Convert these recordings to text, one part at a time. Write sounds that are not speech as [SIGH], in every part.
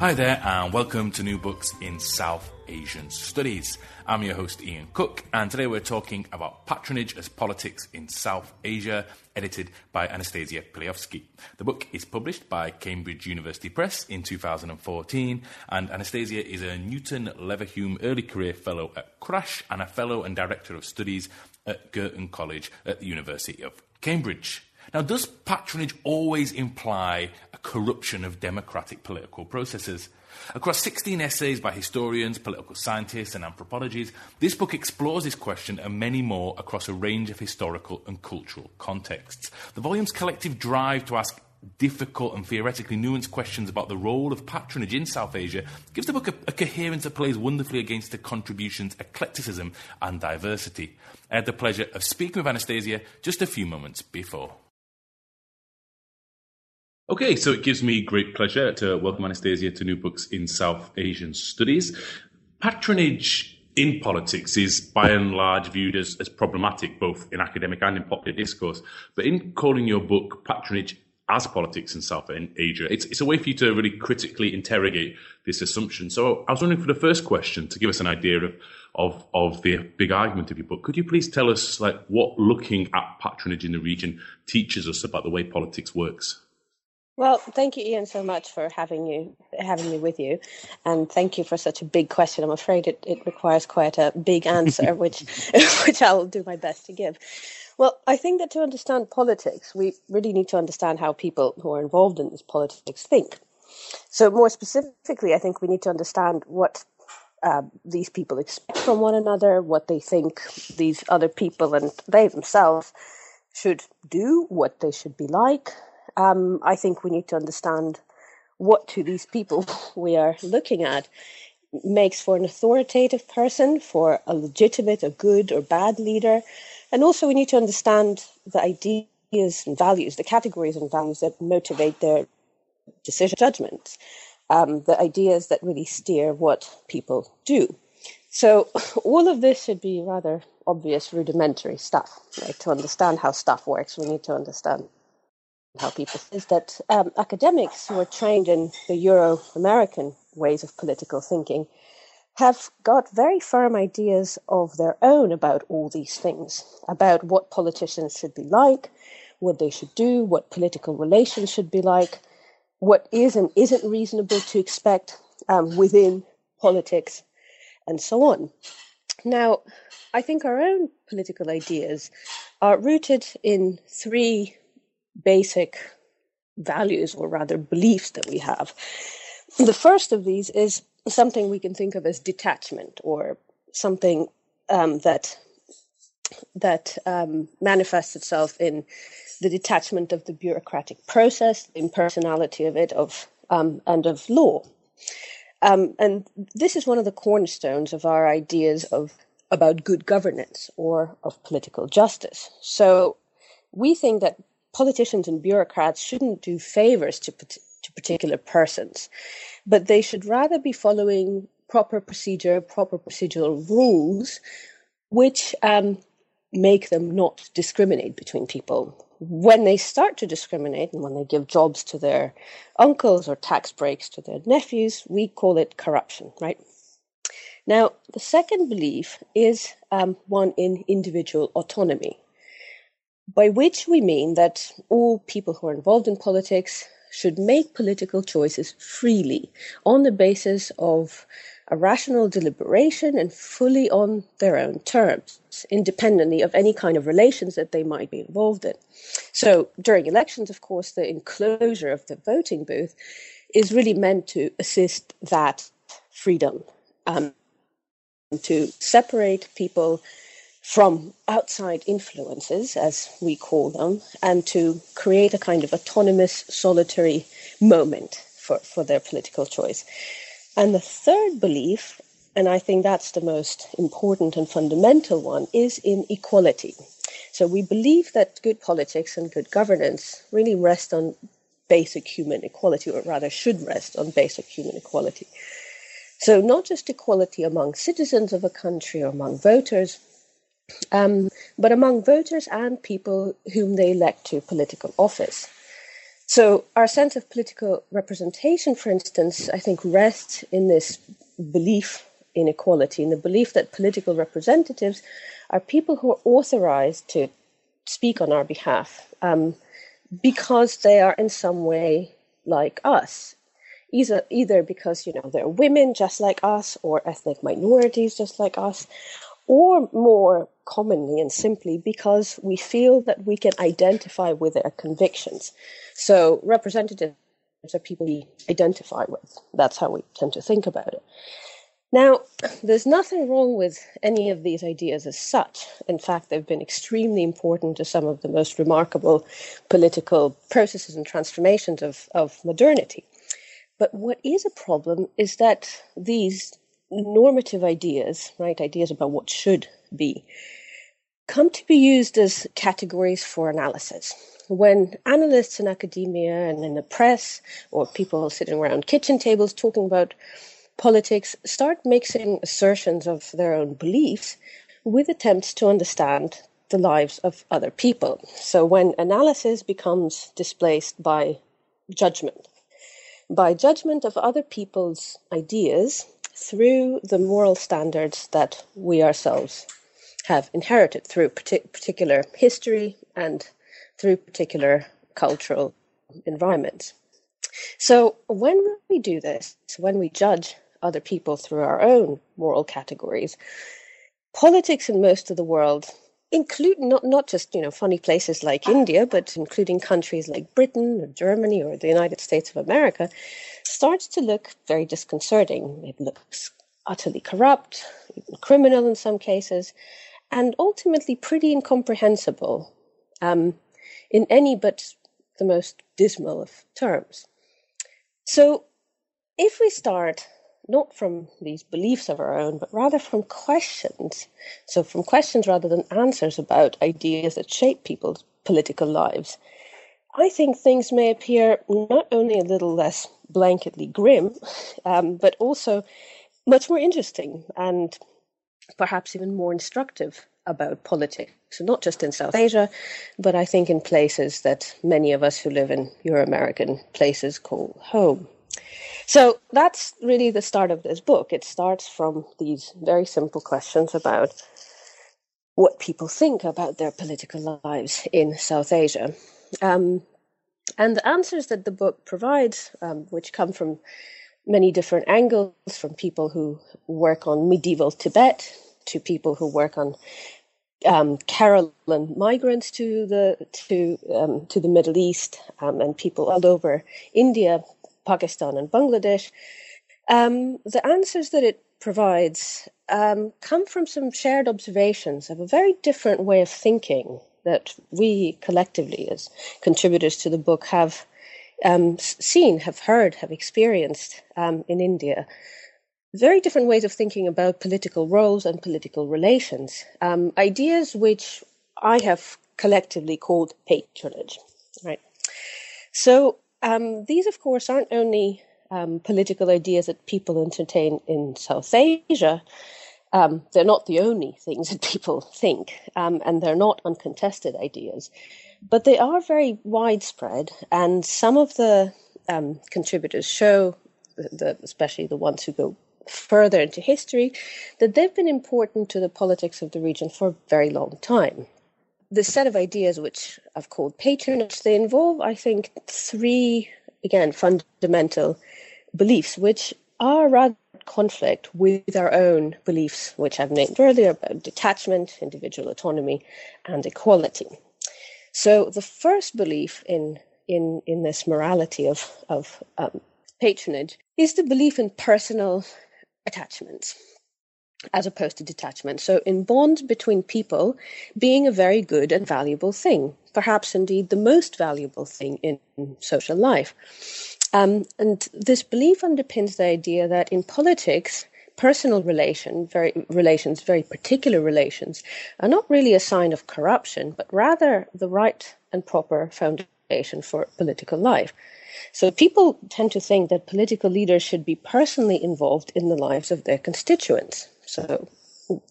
Hi there, and welcome to New Books in South Asian Studies. I'm your host, Ian Cook, and today we're talking about patronage as politics in South Asia, edited by Anastasia Piliavsky. The book is published by Cambridge University Press in 2014, and Anastasia is a Newton Leverhulme Early Career Fellow at CRASSH and a Fellow and Director of Studies at Girton College at the University of Cambridge. Now, does patronage always imply corruption of democratic political processes? Across 16 essays by historians, political scientists, and anthropologists, this book explores this question and many more across a range of historical and cultural contexts. The volume's collective drive to ask difficult and theoretically nuanced questions about the role of patronage in South Asia gives the book a, a, coherence that plays wonderfully against the contribution's eclecticism and diversity. I had the pleasure of speaking with Anastasia just a few moments before. Okay, so it gives me great pleasure to welcome Anastasia to New Books in South Asian Studies. Patronage in politics is by and large viewed as, as problematic, both in academic and in popular discourse. But in calling your book Patronage as Politics in South Asia, it's, it's a way for you to really critically interrogate this assumption. So I was wondering for the first question, to give us an idea of, of, of the big argument of your book, could you please tell us like what looking at patronage in the region teaches us about the way politics works? Well, thank you, Ian, so much for having you having me with you, and thank you for such a big question. I'm afraid it, it requires quite a big answer, [LAUGHS] which [LAUGHS] which I'll do my best to give. Well, I think that to understand politics, we really need to understand how people who are involved in this politics think. So, more specifically, I think we need to understand what uh, these people expect from one another, what they think these other people and they themselves should do, what they should be like, um, I think we need to understand what to these people [LAUGHS] we are looking at makes for an authoritative person, for a legitimate, a good or bad leader. And also, we need to understand the ideas and values, the categories and values that motivate their decision judgments, um, the ideas that really steer what people do. So, [LAUGHS] all of this should be rather obvious, rudimentary stuff. Right? To understand how stuff works, we need to understand how people is that um, academics who are trained in the Euro American ways of political thinking have got very firm ideas of their own about all these things, about what politicians should be like, what they should do, what political relations should be like, what is and isn't reasonable to expect um, within politics, and so on. Now, I think our own political ideas are rooted in three basic values, or rather beliefs, that we have. The first of these is something we can think of as detachment, or something um, that that um, manifests itself in the detachment of the bureaucratic process, the impersonality of it, of um, and of law. Um, and this is one of the cornerstones of our ideas of about good governance or of political justice. So we think that politicians and bureaucrats shouldn't do favors to, to particular persons, but they should rather be following proper procedure, proper procedural rules, which um, make them not discriminate between people. When they start to discriminate and when they give jobs to their uncles or tax breaks to their nephews, we call it corruption, right? Now, the second belief is um, one in individual autonomy by which we mean that all people who are involved in politics should make political choices freely on the basis of a rational deliberation and fully on their own terms, independently of any kind of relations that they might be involved in. So during elections, of course, the enclosure of the voting booth is really meant to assist that freedom, um, to separate people from outside influences, as we call them, and to create a kind of autonomous, solitary moment for, for their political choice. And the third belief, and I think that's the most important and fundamental one, is in equality. So we believe that good politics and good governance really rest on basic human equality, or rather should rest on basic human equality. So not just equality among citizens of a country or among voters, um, but among voters and people whom they elect to political office. So, our sense of political representation, for instance, I think rests in this belief in equality, in the belief that political representatives are people who are authorized to speak on our behalf um, because they are in some way like us. Either, either because you know they're women just like us, or ethnic minorities just like us, or more commonly and simply because we feel that we can identify with their convictions. So representatives are people we identify with. That's how we tend to think about it. Now, there's nothing wrong with any of these ideas as such. In fact, they've been extremely important to some of the most remarkable political processes and transformations of, of modernity. But what is a problem is that these normative ideas, right, ideas about what should be, come to be used as categories for analysis. When analysts in academia and in the press, or people sitting around kitchen tables talking about politics, start mixing assertions of their own beliefs with attempts to understand the lives of other people. So when analysis becomes displaced by judgment, by judgment of other people's ideas through the moral standards that we ourselves have inherited through particular history and through particular cultural environments. So when we do this, when we judge other people through our own moral categories, politics in most of the world including not, not just you know funny places like India, but including countries like Britain or Germany or the United States of America, starts to look very disconcerting. It looks utterly corrupt, even criminal in some cases, and ultimately pretty incomprehensible um, in any but the most dismal of terms. So, if we start not from these beliefs of our own, but rather from questions. So, from questions rather than answers about ideas that shape people's political lives. I think things may appear not only a little less blanketly grim, [LAUGHS] um, but also much more interesting and perhaps even more instructive about politics. So not just in South Asia, but I think in places that many of us who live in Euro American places call home. So that's really the start of this book. It starts from these very simple questions about what people think about their political lives in South Asia. Um, and the answers that the book provides, um, which come from many different angles, from people who work on medieval Tibet to people who work on um, migrants to the to um, to the Middle East um, and people all over India Pakistan and Bangladesh, um, the answers that it provides um, come from some shared observations of a very different way of thinking that we collectively, as contributors to the book, have um, seen, have heard, have experienced um, in India. Very different ways of thinking about political roles and political relations. Um, ideas which I have collectively called patronage. Right. So um, these, of course, aren't only um, political ideas that people entertain in South Asia. Um, they're not the only things [LAUGHS] that people think, and they're not uncontested ideas, but they are very widespread. And some of the um, contributors show, the, especially the ones who go further into history, that they've been important to the politics of the region for a very long time the set of ideas which I've called patronage, they involve, I think, three, again, fundamental beliefs, which are rather conflict with our own beliefs, which I've named earlier about detachment, individual autonomy, and equality. So the first belief in in in this morality of of um, patronage is the belief in personal attachments. as opposed to detachment. So, in bonds between people being a very good and valuable thing, perhaps indeed the most valuable thing in social life. Um, and this belief underpins the idea that in politics, personal relation, very relations, very particular relations, are not really a sign of corruption, but rather the right and proper foundation for political life. So people tend to think that political leaders should be personally involved in the lives of their constituents. So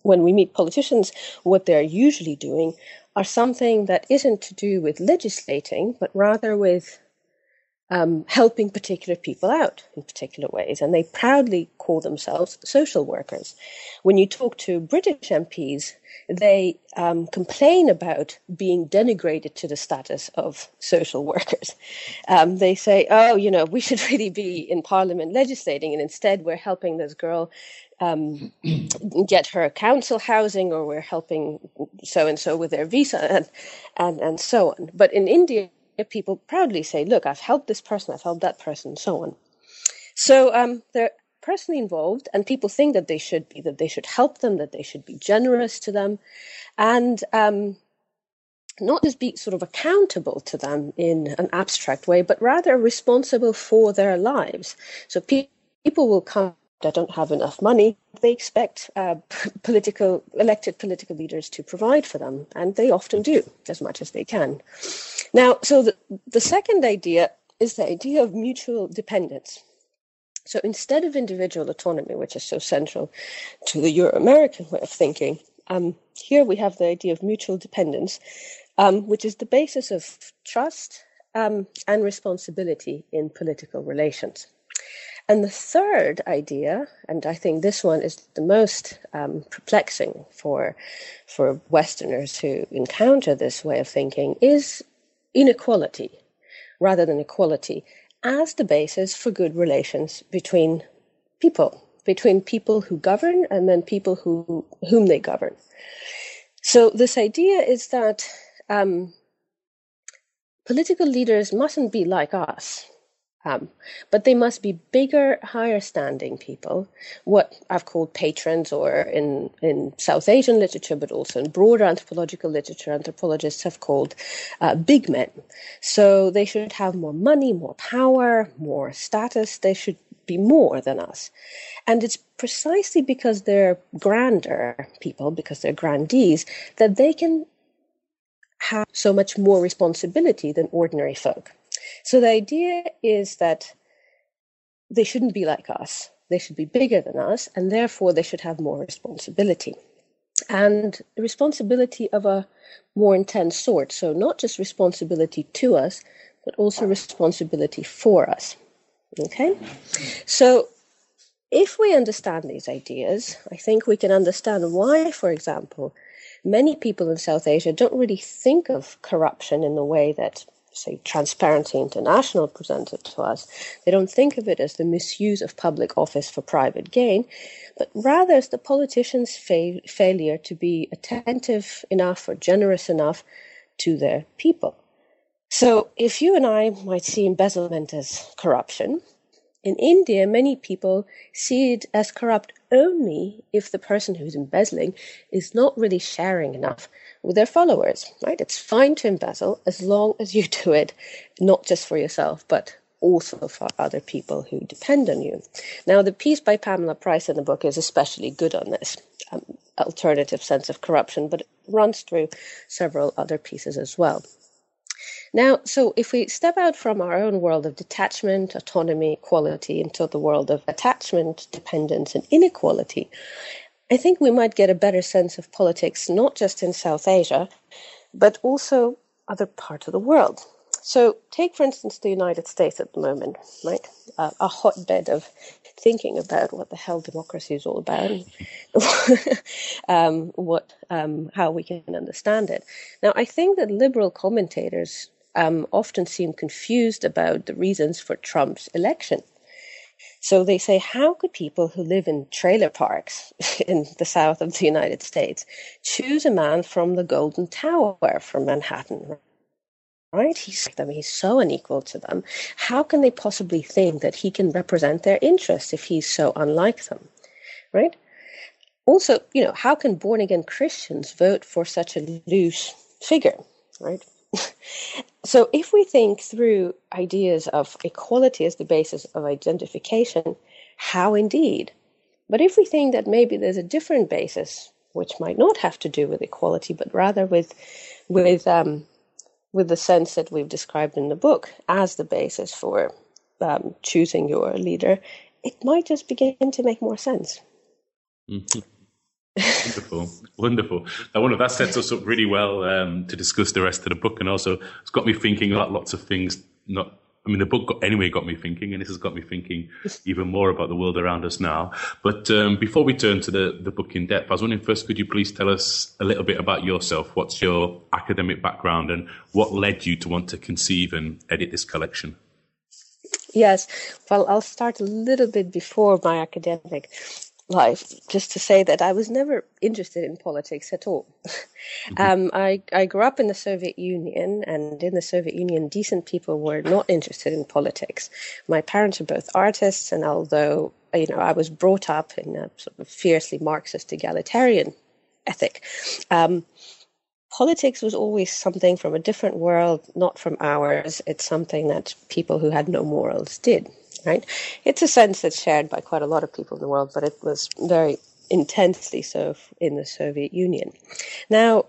when we meet politicians, what they're usually doing are something that isn't to do with legislating, but rather with um, helping particular people out in particular ways. And they proudly call themselves social workers. When you talk to British MPs, they um, complain about being denigrated to the status of social workers. Um, they say, oh, you know, we should [LAUGHS] really be in Parliament legislating, and instead we're helping this girl um, [CLEARS THROAT] get her council housing, or we're helping so and so with their visa, and, and, and so on. But in India, people proudly say, look, I've helped this person, I've helped that person, and so on. So um, they're personally involved, and people think that they should be, that they should help them, that they should be generous to them, and um, not just be sort of accountable to them in an abstract way, but rather responsible for their lives. So pe- people will come that don't have enough money, they expect uh, [LAUGHS] political elected political leaders to provide for them, and they often do as much as they can. Now, so the, the second idea is the idea of mutual dependence. So instead of individual autonomy, which is so central to the Euro American way of thinking, um, here we have the idea of mutual dependence, um, which is the basis of trust um, and responsibility in political relations. And the third idea, and I think this one is the most um, perplexing for for Westerners who encounter this way of thinking, is inequality rather than equality as the basis for good relations between people, between people who govern and then people who whom they govern. So this idea is that um, political leaders mustn't be like us. Um, but they must be bigger, higher standing people, what I've called patrons, or in, in South Asian literature, but also in broader anthropological literature, anthropologists have called uh, big men. So they should have more money, more power, more status. They should be more than us. And it's precisely because they're grander people, because they're grandees, that they can have so much more responsibility than ordinary folk. So the idea is that they shouldn't be like us. They should be bigger than us, and therefore they should have more responsibility. And responsibility of a more intense sort. So, not just responsibility to us, but also responsibility for us. Okay? So, if we understand these ideas, I think we can understand why, for example, many people in South Asia don't really think of corruption in the way that say, Transparency International presented to us, they don't think of it as the misuse of public office for private gain, but rather as the politicians' fa- failure to be attentive enough or generous enough to their people. So, if you and I might see embezzlement as corruption, in India, many people see it as corrupt only if the person who's embezzling is not really sharing enough with their followers, right? It's fine to embezzle as long as you do it not just for yourself, but also for other people who depend on you. Now, the piece by Pamela Price in the book is especially good on this um, alternative sense of corruption, but it runs through several other pieces as well. Now, so if we step out from our own world of detachment, autonomy, equality into the world of attachment, dependence, and inequality, I think we might get a better sense of politics, not just in South Asia, but also other parts of the world. So, take for instance the United States at the moment, right? Uh, a hotbed of thinking about what the hell democracy is all about, [LAUGHS] um, what, um, how we can understand it. Now, I think that liberal commentators um, often seem confused about the reasons for Trump's election. So they say, how could people who live in trailer parks [LAUGHS] in the south of the United States choose a man from the Golden Tower from Manhattan? Right? He's them. He's so unequal to them. How can they possibly think that he can represent their interests if he's so unlike them? Right? also, you know, how can born again Christians vote for such a loose figure, right? So, if we think through ideas of equality as the basis of identification, how indeed? But if we think that maybe there's a different basis, which might not have to do with equality, but rather with with um, with the sense that we've described in the book as the basis for um, choosing your leader, it might just begin to make more sense. Mm-hmm. Wonderful, wonderful. Now, one of that sets us up really well um, to discuss the rest of the book, and also it's got me thinking about lots of things. Not, I mean, the book got, anyway got me thinking, and this has got me thinking [LAUGHS] even more about the world around us now. But um, before we turn to the the book in depth, I was wondering first, could you please tell us a little bit about yourself? What's your academic background, and what led you to want to conceive and edit this collection? Yes, well, I'll start a little bit before my academic life, just to say that I was never interested in politics at all. Mm-hmm. Um, I, I grew up in the Soviet Union, and in the Soviet Union, decent people were not interested in politics. My parents are both artists, and although you know I was brought up in a sort of fiercely Marxist egalitarian ethic. Um, politics was always something from a different world, not from ours. It's something that people who had no morals did, right? It's a sense that's shared by quite a lot of people in the world, but it was very intensely so in the Soviet Union. Now,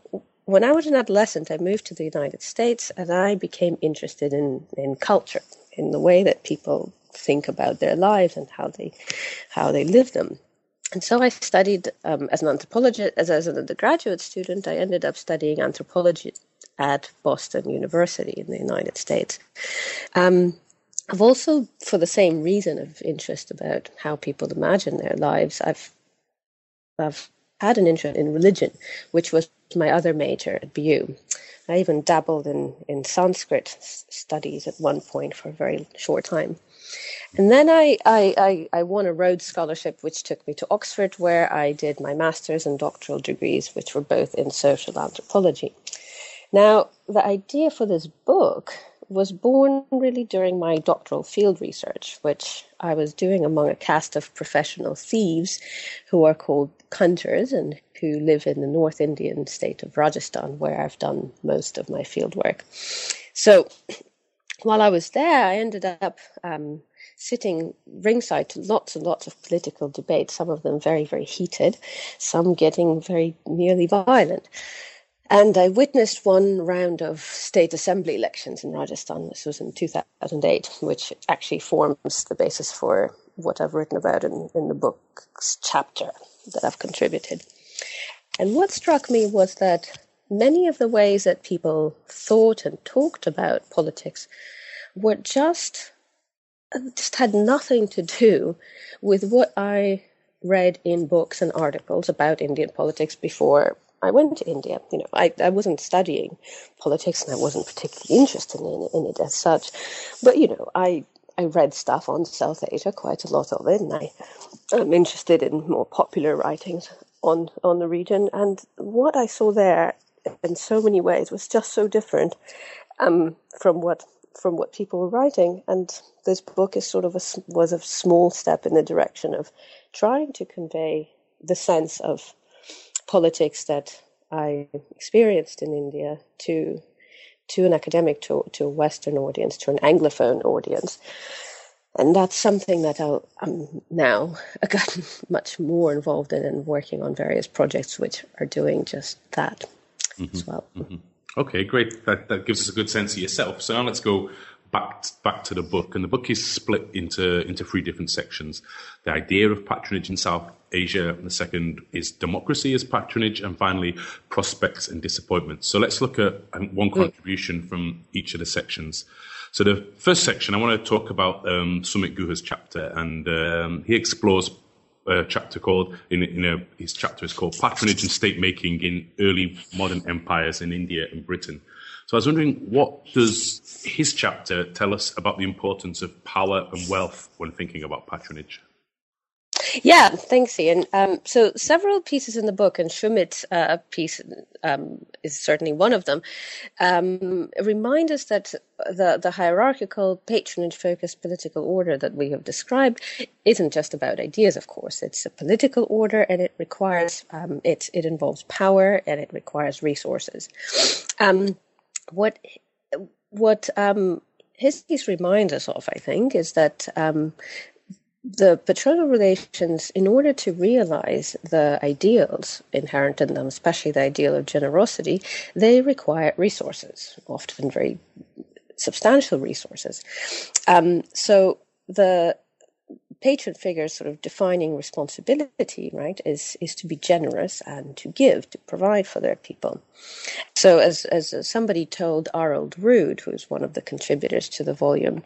when I was an adolescent, I moved to the United States and I became interested in, in culture, in the way that people think about their lives and how they how they live them. And so I studied um, as an anthropologist, as, as an undergraduate student, I ended up studying anthropology at Boston University in the United States. Um, I've also, for the same reason of interest about how people imagine their lives, I've I've had an interest in religion, which was my other major at BU. I even dabbled in, in Sanskrit studies at one point for a very short time. And then I, I, I, I, won a Rhodes Scholarship, which took me to Oxford, where I did my master's and doctoral degrees, which were both in social anthropology. Now, the idea for this book was born really during my doctoral field research, which I was doing among a cast of professional thieves who are called Kanjars and who live in the North Indian state of Rajasthan, where I've done most of my field work. So while I was there, I ended up um, sitting ringside to lots and lots of political debates, some of them very, very heated, some getting very nearly violent. And I witnessed one round of state assembly elections in Rajasthan. This was in 2008, which actually forms the basis for what I've written about in, in the book's chapter that I've contributed. And what struck me was that many of the ways that people thought and talked about politics were just just had nothing to do with what I read in books and articles about Indian politics before I went to India. You know, I, I wasn't studying politics and I wasn't particularly interested in, in it as such. But, you know, I, I read stuff on South Asia, quite a lot of it, and I, I'm interested in more popular writings on, on the region. And what I saw there in so many ways was just so different um, from what from what people were writing. And this book is sort of a, was a small step in the direction of trying to convey the sense of politics that I experienced in India to to an academic, to, to a Western audience, to an Anglophone audience. And that's something that i am now [LAUGHS] I've gotten much more involved in and working on various projects which are doing just that mm-hmm. as well. Mm-hmm. Okay, great. That, that gives us a good sense of yourself. So now let's go back back to the book, and the book is split into into three different sections: the idea of patronage in South Asia, the second is democracy as patronage, and finally prospects and disappointments. So let's look at one contribution from each of the sections. So the first section, I want to talk about um, Sumit Guha's chapter, and um, he explores a chapter called in, in a, his chapter is called patronage and state making in early modern empires in India and Britain. So I was wondering, what does his chapter tell us about the importance of power and wealth when thinking about patronage? Yeah, thanks, Ian. Um, so several pieces in the book, and Shumit's uh, piece um, is certainly one of them, um, remind us that the, the hierarchical, patronage-focused political order that we have described isn't just about ideas, of course. It's a political order, and it requires um, it. It involves power, and it requires resources. What what um, reminds us of, I think, is that um, the patronal relations, in order to realize the ideals inherent in them, especially the ideal of generosity, they require resources, often very substantial resources. Um, so the patron figures sort of defining responsibility, right, is is to be generous and to give, to provide for their people. So, as as somebody told Arild Ruud, who is one of the contributors to the volume,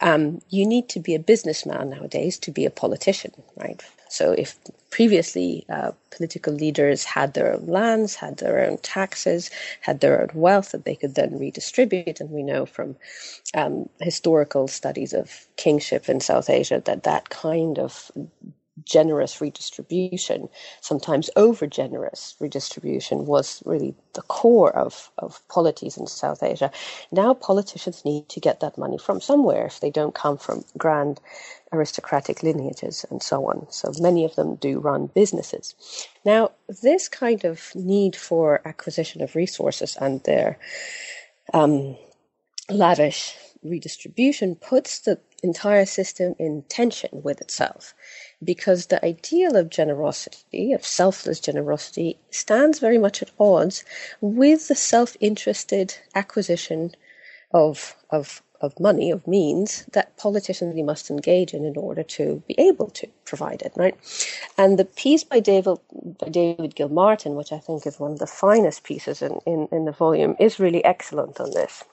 um, you need to be a businessman nowadays to be a politician, right? So, if previously uh, political leaders had their own lands, had their own taxes, had their own wealth that they could then redistribute. And we know from um, historical studies of kingship in South Asia that that kind of generous redistribution, sometimes over generous redistribution, was really the core of, of polities in South Asia. Now politicians need to get that money from somewhere if they don't come from grand aristocratic lineages and so on. So many of them do run businesses. Now, this kind of need for acquisition of resources and their um, lavish redistribution puts the entire system in tension with itself because the ideal of generosity, of selfless generosity, stands very much at odds with the self interested acquisition of, of, of money, of means that politicians must engage in in order to be able to provide it, right? And the piece by David, by David Gilmartin, which I think is one of the finest pieces in, in, in the volume, is really excellent on this.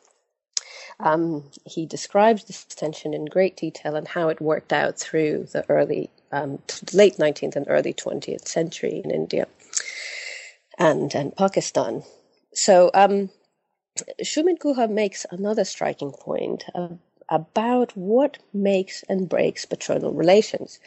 Um, he describes this tension in great detail and how it worked out through the early um, late 19th and early 20th century in India and, and Pakistan. So um, Shumit Guha makes another striking point about what makes and breaks patronal relations.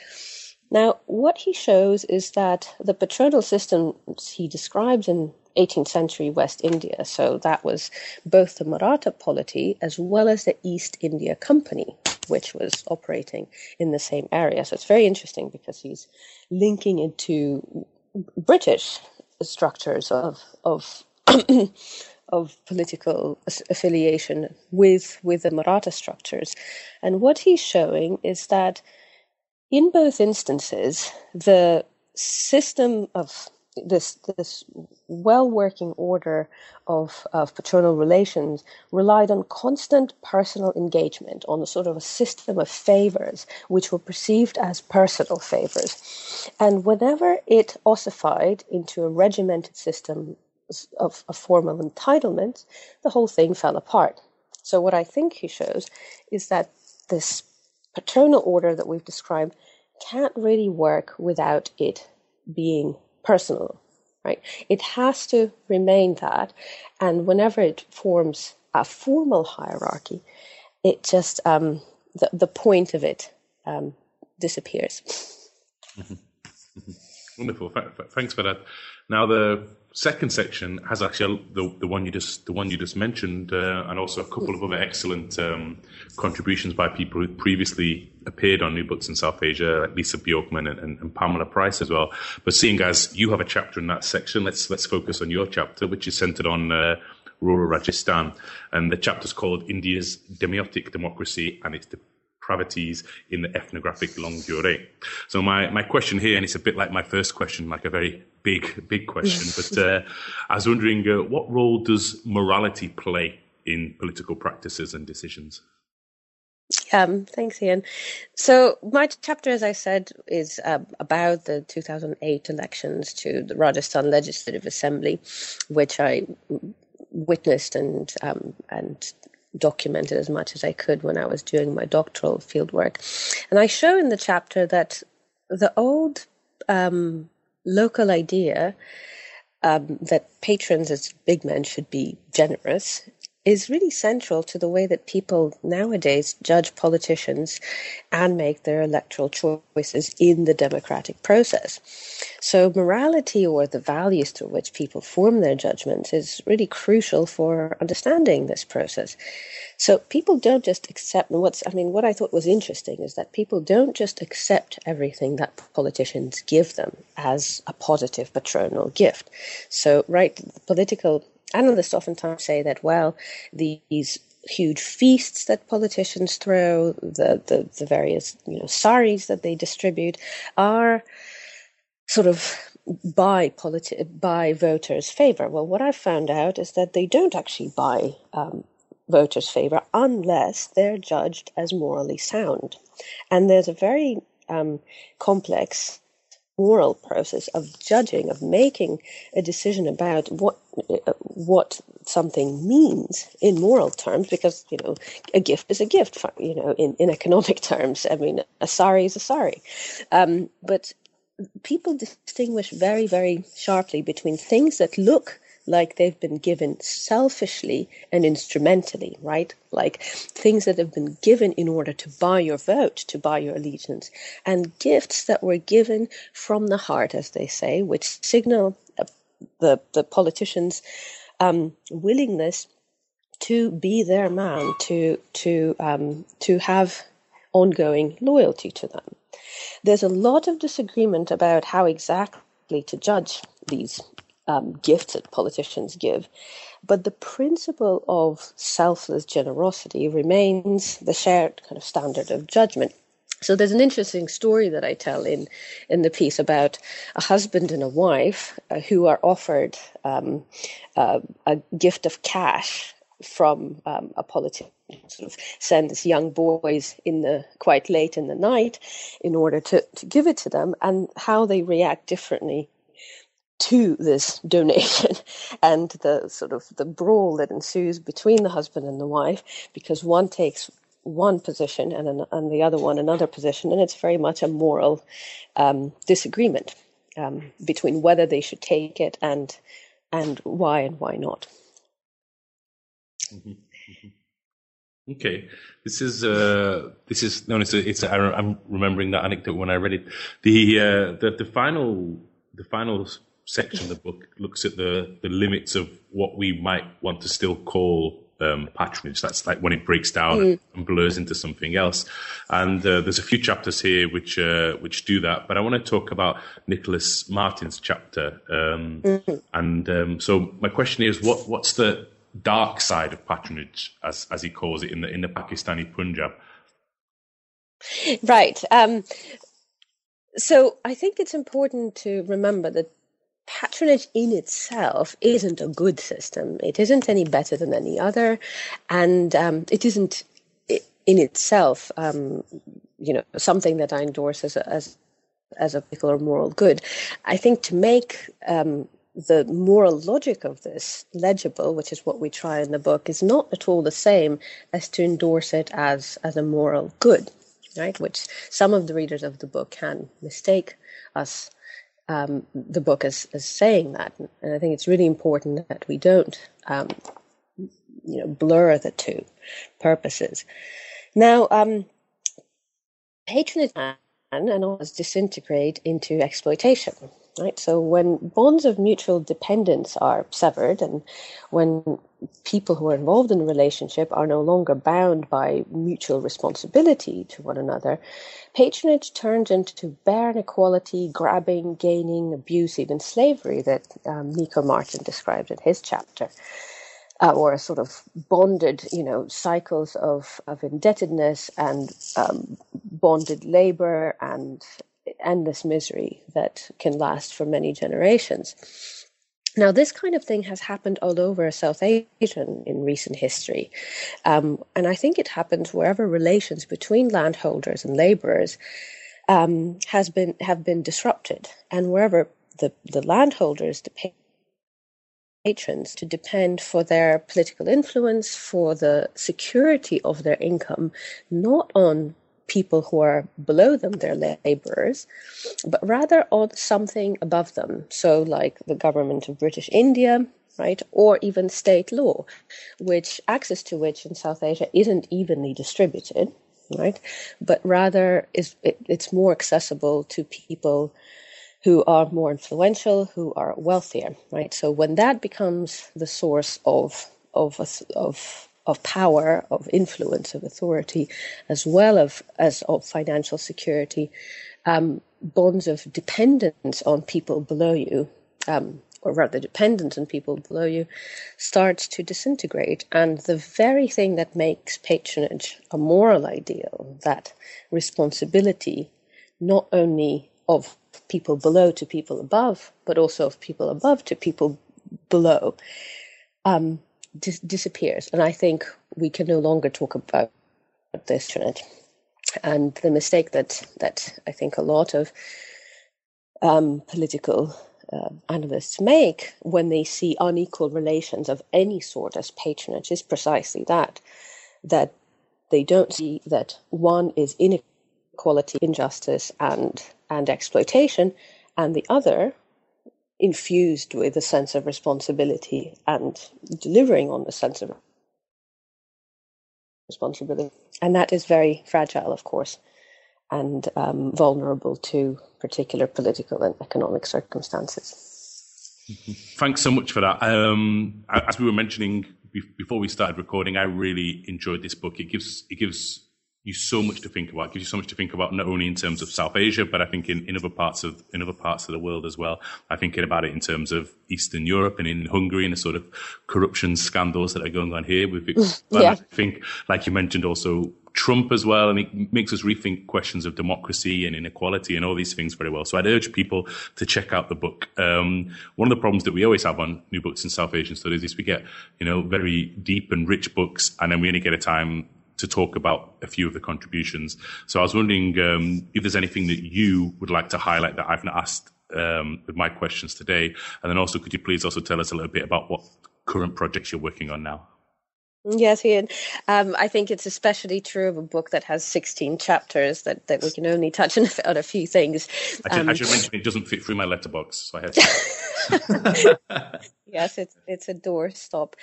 Now, what he shows is that the patronal system he describes in 18th century West India, so that was both the Maratha polity as well as the East India Company, which was operating in the same area. So it's very interesting because he's linking into British structures of of [CLEARS THROAT] of political affiliation with with the Maratha structures, and what he's showing is that in both instances the system of this this well working order of, of patronal relations relied on constant personal engagement, on a sort of a system of favors which were perceived as personal favors. And whenever it ossified into a regimented system of, of formal entitlement, the whole thing fell apart. So, what I think he shows is that this paternal order that we've described can't really work without it being personal, right? It has to remain that. And whenever it forms a formal hierarchy, it just, um, the, the point of it um, disappears. Mm-hmm. Wonderful. Thanks for that. Now, the second section has actually the, the one you just the one you just mentioned, uh, and also a couple of other excellent um, contributions by people who previously appeared on New Books in South Asia, like Lisa Bjorkman and, and, and, Pamela Price as well. But seeing as you have a chapter in that section, let's let's focus on your chapter, which is centered on. Uh, rural Rajasthan, and the chapter is called India's Demotic Democracy and its depravities in the ethnographic longue durée. So my, my question here, and it's a bit like my first question, like a very big, big question, but uh, I was wondering uh, what role does morality play in political practices and decisions? Um, thanks, Ian. So my chapter, as I said, is uh, about the 2008 elections to the Rajasthan Legislative Assembly, which I witnessed and um, and documented as much as I could when I was doing my doctoral fieldwork. And I show in the chapter that the old um, local idea um, that patrons as big men should be generous is really central to the way that people nowadays judge politicians and make their electoral choices in the democratic process. So, morality or the values through which people form their judgments is really crucial for understanding this process. So, people don't just accept what's, I mean, what I thought was interesting is that people don't just accept everything that politicians give them as a positive patronal gift. So, right, political analysts oftentimes say that, well, these huge feasts that politicians throw, the, the, the various, you know, saris that they distribute are sort of by politi- by voters' favor. Well, what I've found out is that they don't actually buy um, voters' favor unless they're judged as morally sound. And there's a very um, complex moral process of judging, of making a decision about what uh, what something means in moral terms, because you know a gift is a gift. You know, in, in [LAUGHS] economic terms, I mean, a sari is a sari. Um, but people distinguish very, very sharply between things that look like they've been given selfishly and instrumentally, right? Like things that have been given in order to buy your vote, to buy your allegiance, and gifts that were given from the heart, as they say, which signal uh, the the politicians' um, willingness to be their man, to to um, to have ongoing loyalty to them. There's a lot of disagreement about how exactly to judge these um, gifts that politicians give. But the principle of selfless generosity remains the shared kind of standard of judgment. So there's an interesting story that I tell in in the piece about a husband and a wife uh, who are offered um, uh, a gift of cash from um, a politician. Sort of send these young boys in the quite late in the night in order to, to give it to them, and how they react differently to this donation [LAUGHS] and the sort of the brawl that ensues between the husband and the wife because one takes one position and, an, and the other one another position and it's very much a moral um, disagreement um, between whether they should take it and and why and why not mm-hmm. Mm-hmm. okay this is uh this is no it's it's a, i'm remembering that anecdote when i read it the uh the, the final the final section of the book looks at the, the limits of what we might want to still call um, patronage. That's like when it breaks down mm. and blurs into something else. And uh, there's a few chapters here which uh, which do that. But I want to talk about Nicholas Martin's chapter. Um, mm-hmm. And um, so my question is, what what's the dark side of patronage, as as he calls it in the in the Pakistani Punjab? Right. Um, so I think it's important to remember that patronage in itself isn't a good system. It isn't any better than any other, and um, it isn't in itself, um, you know, something that I endorse as a, as as a particular moral good. I think to make um, the moral logic of this legible, which is what we try in the book, is not at all the same as to endorse it as as a moral good, right? Which some of the readers of the book can mistake us um, the book as, as saying that. And I think it's really important that we don't, um, you know, blur the two purposes. Now, um, patronage and always disintegrate into exploitation. Right. So when bonds of mutual dependence are severed, and when people who are involved in a relationship are no longer bound by mutual responsibility to one another, patronage turns into bare inequality, grabbing, gaining, abuse, even slavery that um, Nico Martin described in his chapter. Uh, or a sort of bonded, you know, cycles of, of indebtedness and um, bonded labor and endless misery that can last for many generations. Now, this kind of thing has happened all over South Asia in recent history. Um, and I think it happens wherever relations between landholders and laborers um, has been have been disrupted, and wherever the, the landholders, the patrons, to depend for their political influence, for the security of their income, not on people who are below them, they're laborers, but rather on something above them. So, like the government of British India right? Or even state law, which access to which in South Asia isn't evenly distributed, right? But rather is it, it's more accessible to people who are more influential, who are wealthier, right? So when that becomes the source of of of of power, of influence, of authority, as well as as of financial security, um, bonds of dependence on people below you, um, or rather dependence on people below you, starts to disintegrate. And the very thing that makes patronage a moral ideal, that responsibility, not only of people below to people above, but also of people above to people below, um, dis- disappears. And I think we can no longer talk about this patronage. And the mistake that that I think a lot of um, political uh, analysts make when they see unequal relations of any sort as patronage is precisely that that they don't see that one is inequality, injustice, and and exploitation, and the other infused with a sense of responsibility and delivering on the sense of responsibility. And that is very fragile, of course, and um, vulnerable to particular political and economic circumstances. [LAUGHS] Thanks so much for that. Um, as we were mentioning before we started recording, I really enjoyed this book. It gives it gives you so much to think about. It gives you so much to think about, not only in terms of South Asia, but I think in, in other parts of in other parts of the world as well. I'm thinking about it in terms of Eastern Europe and in Hungary and the sort of corruption scandals that are going on here. With [LAUGHS] yeah. I think, like you mentioned, also Trump as well, and it makes us rethink questions of democracy and inequality and all these things very well. So I'd urge people to check out the book. Um, one of the problems that we always have on new books in South Asian studies is we get, you know, very deep and rich books, and then we only get a time to talk about a few of the contributions. So I was wondering um, if there's anything that you would like to highlight that I've not asked um, with my questions today, and then also could you please also tell us a little bit about what current projects you're working on now? Yes, Ian. Um, I think it's especially true of a book that has 16 chapters that, that we can only touch [LAUGHS] on a few things. I should, um, I should mention it doesn't fit through my letterbox, so I had to. [LAUGHS] [LAUGHS] yes, it's it's a doorstop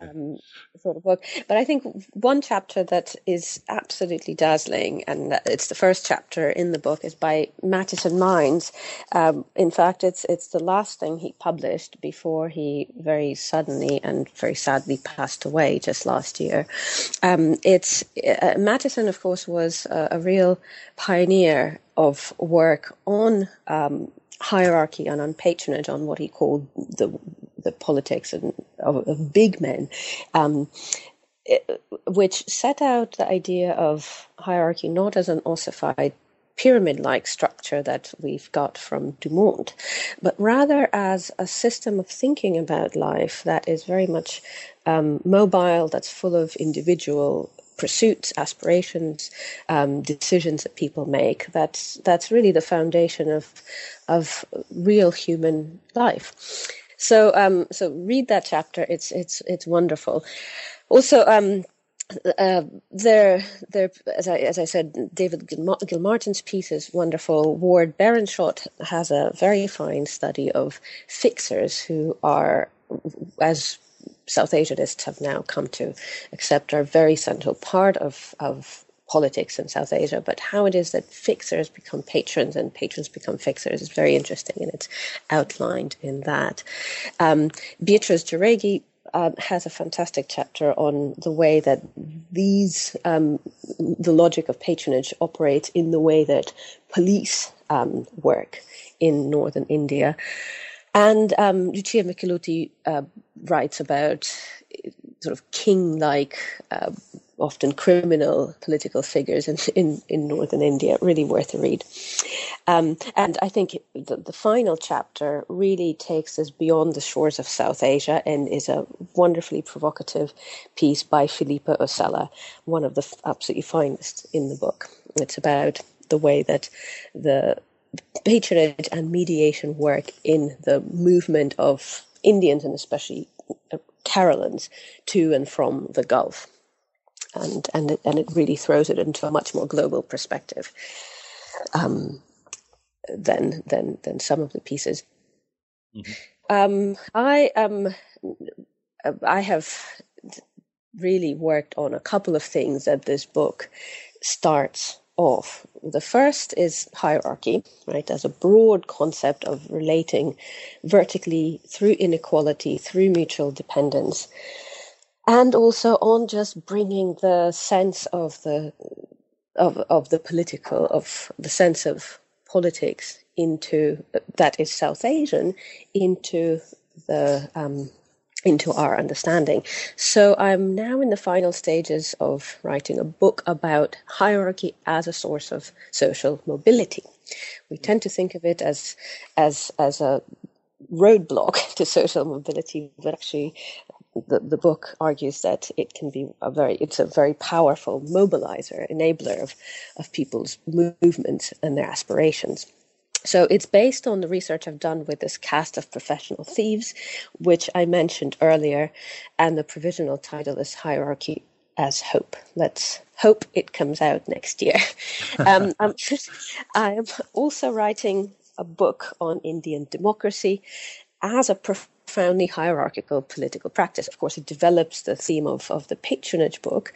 um, sort of book. But I think one chapter that is absolutely dazzling, and it's the first chapter in the book, is by Mattison Mines. Um, in fact, it's it's the last thing he published before he very suddenly and very sadly passed away just last year. Um, it's uh, Mattison, of course, was a, a, real pioneer of work on um, hierarchy and on patronage, on what he called the the politics and, of, of big men. Um, which set out the idea of hierarchy not as an ossified pyramid like structure that we've got from Dumont, but rather as a system of thinking about life that is very much um, mobile, that's full of individual pursuits, aspirations, um, decisions that people make. That's that's really the foundation of of real human life. So um, so read that chapter. It's it's it's wonderful. Also. Um, uh, there, there, as I, as I said, David Gilmartin's piece is wonderful. Ward Berenschot has a very fine study of fixers who are, as South Asianists have now come to accept, are a very central part of, of politics in South Asia, but how it is that fixers become patrons and patrons become fixers is very interesting, and it's outlined in that. Um, Beatrice Jauregui um, has a fantastic chapter on the way that these, um, the logic of patronage operates in the way that police um, work in northern India. And um, Lucia Michelutti uh, writes about sort of king-like, uh, often criminal political figures in, in, in, northern India. Really worth a read. Um, and I think the, the, final chapter really takes us beyond the shores of South Asia and is a wonderfully provocative piece by Filippo Osella, one of the absolutely finest in the book. It's about the way that the patronage and mediation work in the movement of Indians and especially Keralans to and from the Gulf. And, and, it, and it really throws it into a much more global perspective um, than, than, than some of the pieces. Mm-hmm. um, I um, I have really worked on a couple of things that this book starts off. The first is hierarchy, right, as a broad concept of relating vertically through inequality, through mutual dependence, and also on just bringing the sense of the of of the political, of the sense of politics into that is South Asian into the um, into our understanding. So I'm now in the final stages of writing a book about hierarchy as a source of social mobility. We tend to think of it as as as a roadblock [LAUGHS] to social mobility, but actually the, the book argues that it can be a very it's a very powerful mobilizer, enabler of, of people's movements and their aspirations. So it's based on the research I've done with this cast of professional thieves, which I mentioned earlier, and the provisional title is Hierarchy as Hope. Let's hope it comes out next year. [LAUGHS] um, [LAUGHS] I'm, I'm also writing a book on Indian democracy as a prof- profoundly hierarchical political practice. Of course, it develops the theme of, of the patronage book.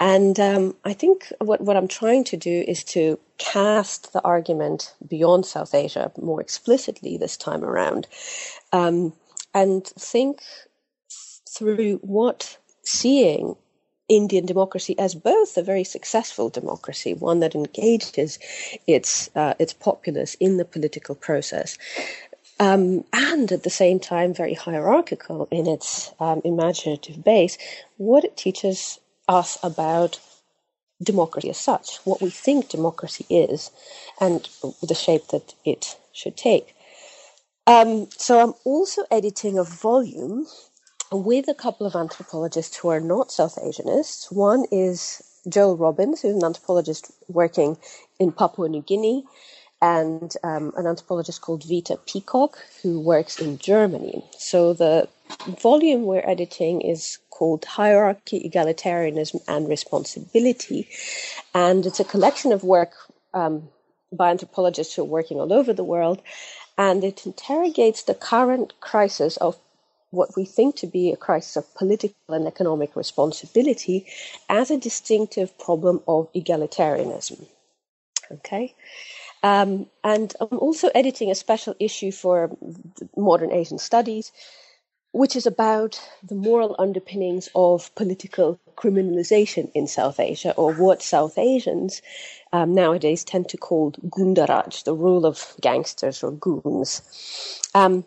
And um, I think what, what I'm trying to do is to cast the argument beyond South Asia more explicitly this time around um, and think through what seeing Indian democracy as both a very successful democracy, one that engages its uh, its populace in the political process, um, and at the same time very hierarchical in its um, imaginative base, what it teaches us about democracy as such, what we think democracy is, and the shape that it should take. Um, so I'm also editing a volume with a couple of anthropologists who are not South Asianists. One is Joel Robbins, who's an anthropologist working in Papua New Guinea and um, an anthropologist called Vita Peacock, who works in Germany. So the volume we're editing is called Hierarchy, Egalitarianism, and Responsibility. And it's a collection of work um, by anthropologists who are working all over the world. And it interrogates the current crisis of what we think to be a crisis of political and economic responsibility as a distinctive problem of egalitarianism. Okay? Um, and I'm also editing a special issue for Modern Asian Studies, which is about the moral underpinnings of political criminalization in South Asia, or what South Asians um, nowadays tend to call gundaraj, the rule of gangsters or goons. Um,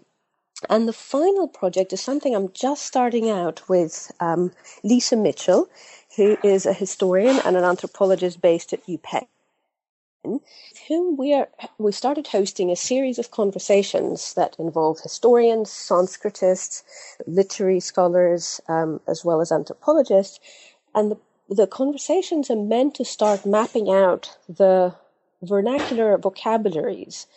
and the final project is something I'm just starting out with um, Lisa Mitchell, who is a historian and an anthropologist based at UPenn whom we are we started hosting a series of conversations that involve historians, Sanskritists, literary scholars, um, as well as anthropologists, and the the conversations are meant to start mapping out the vernacular vocabularies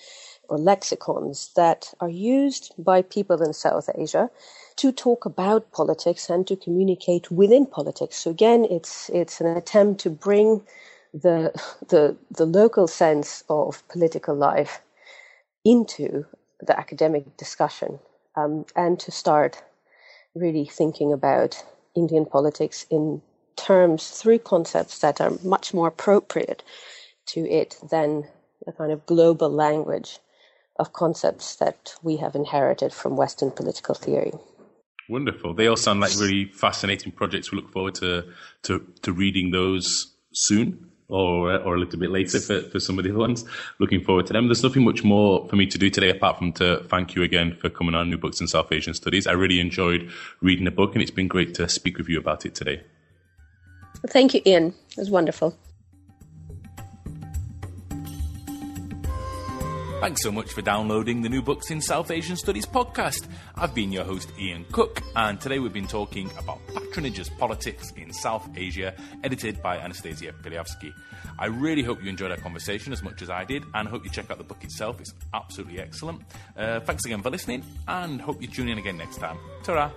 or lexicons that are used by people in South Asia to talk about politics and to communicate within politics. So again, it's it's an attempt to bring the the the local sense of political life into the academic discussion um, and to start really thinking about Indian politics in terms through concepts that are much more appropriate to it than the kind of global language of concepts that we have inherited from Western political theory. Wonderful. They all sound like really fascinating projects. We look forward to to, to reading those soon or or a little bit later for, for some of the other ones. Looking forward to them. There's nothing much more for me to do today apart from to thank you again for coming on New Books in South Asian Studies. I really enjoyed reading the book and it's been great to speak with you about it today. Thank you, Ian. It was wonderful. Thanks so much for downloading the New Books in South Asian Studies podcast. I've been your host, Ian Cook, and today we've been talking about patronage as politics in South Asia, edited by Anastasia Piliavsky. I really hope you enjoyed our conversation as much as I did, and hope you check out the book itself. It's absolutely excellent. Uh, thanks again for listening, and hope you tune in again next time. Ta